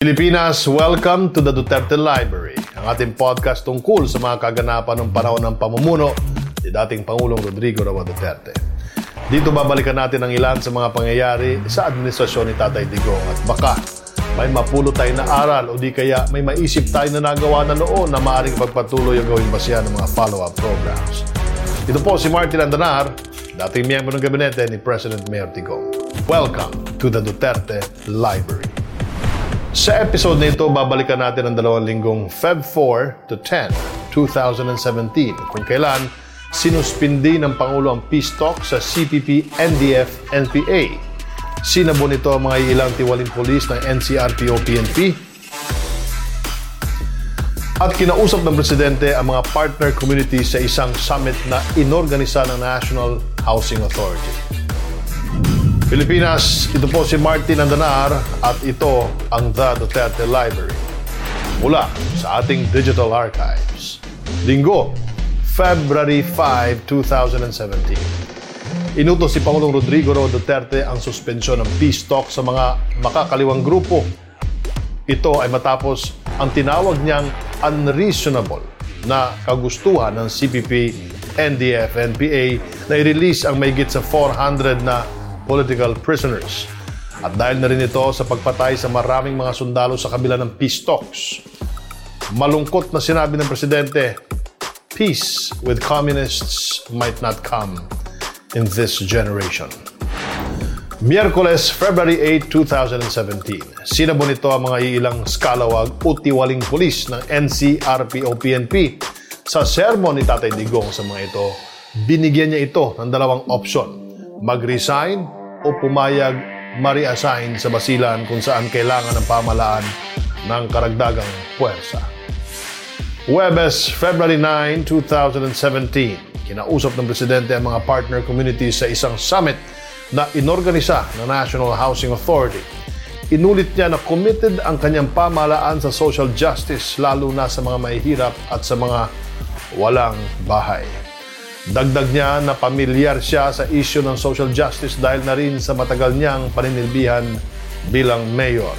Pilipinas, welcome to the Duterte Library, ang ating podcast tungkol sa mga kaganapan ng panahon ng pamumuno ni dating Pangulong Rodrigo Roa Duterte. Dito babalikan natin ang ilan sa mga pangyayari sa administrasyon ni Tatay Digong at baka may mapulot tayo na aral o di kaya may maisip tayo na nagawa na noon na maaaring pagpatuloy ang gawing basihan ng mga follow-up programs. Ito po si Martin Andanar, dating miyembro ng gabinete ni President Mayor Digong. Welcome to the Duterte Library. Sa episode na ito, babalikan natin ang dalawang linggong Feb 4 to 10, 2017, kung kailan sinuspindi ng Pangulo ang peace talk sa CPP, NDF, NPA. Sinabo nito ang mga ilang tiwaling polis ng NCRPO, PNP. At kinausap ng Presidente ang mga partner communities sa isang summit na inorganisa ng National Housing Authority. Pilipinas, ito po si Martin Andanar at ito ang The Duterte Library. Mula sa ating digital archives. Linggo, February 5, 2017. Inutos si Pangulong Rodrigo Ro Duterte ang suspensyon ng peace talk sa mga makakaliwang grupo. Ito ay matapos ang tinawag niyang unreasonable na kagustuhan ng CPP, NDF, NPA na i-release ang mayigit sa 400 na political prisoners. At dahil na rin ito sa pagpatay sa maraming mga sundalo sa kabila ng peace talks. Malungkot na sinabi ng Presidente, peace with communists might not come in this generation. Miyerkules, February 8, 2017. Sinabo nito ang mga ilang skalawag o tiwaling pulis ng NCRPO-PNP. Sa sermon ni Tatay Digong sa mga ito, binigyan niya ito ng dalawang option. Mag-resign o pumayag ma-reassign sa basilan kung saan kailangan ng pamalaan ng karagdagang puwersa. Webes, February 9, 2017, kinausap ng Presidente ang mga partner communities sa isang summit na inorganisa ng National Housing Authority. Inulit niya na committed ang kanyang pamalaan sa social justice lalo na sa mga mahihirap at sa mga walang bahay. Dagdag niya na pamilyar siya sa issue ng social justice dahil na rin sa matagal niyang paninilbihan bilang mayor.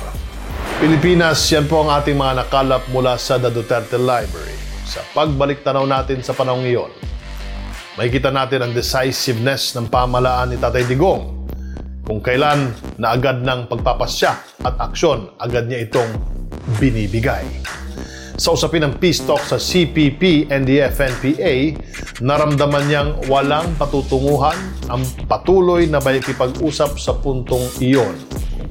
Pilipinas, yan po ang ating mga nakalap mula sa The Duterte Library. Sa pagbalik tanaw natin sa panahong iyon, makikita natin ang decisiveness ng pamalaan ni Tatay Digong kung kailan na agad ng pagpapasya at aksyon agad niya itong binibigay. Sa usapin ng peace talk sa CPP, NDF, NPA, naramdaman niyang walang patutunguhan ang patuloy na pakikipag-usap sa puntong iyon.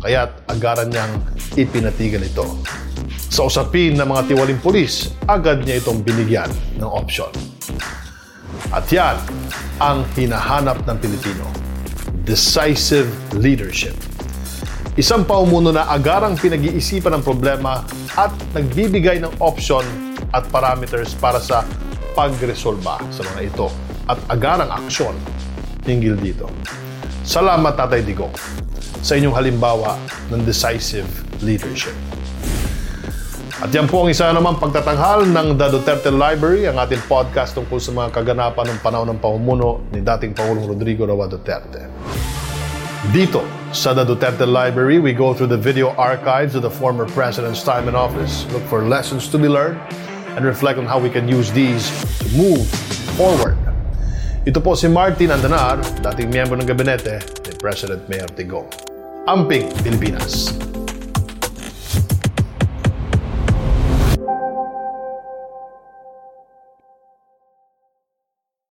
Kaya't agaran niyang ipinatigil ito. Sa usapin ng mga tiwaling pulis, agad niya itong binigyan ng option. At yan ang hinahanap ng Pilipino. Decisive leadership. Isang paumuno na agarang pinag-iisipan ng problema at nagbibigay ng option at parameters para sa pagresolba sa mga ito at agarang aksyon hinggil dito. Salamat Tatay Digong sa inyong halimbawa ng decisive leadership. At yan po ang isa naman pagtatanghal ng The Duterte Library, ang ating podcast tungkol sa mga kaganapan ng panahon ng pamumuno ni dating Pangulong Rodrigo Roa Duterte. Dito sa the Duterte Library, we go through the video archives of the former president's time in office, look for lessons to be learned, and reflect on how we can use these to move forward. Ito po si Martin Andanar, dating miyembro ng gabinete ni President Mayor Tigong. Amping, Pilipinas.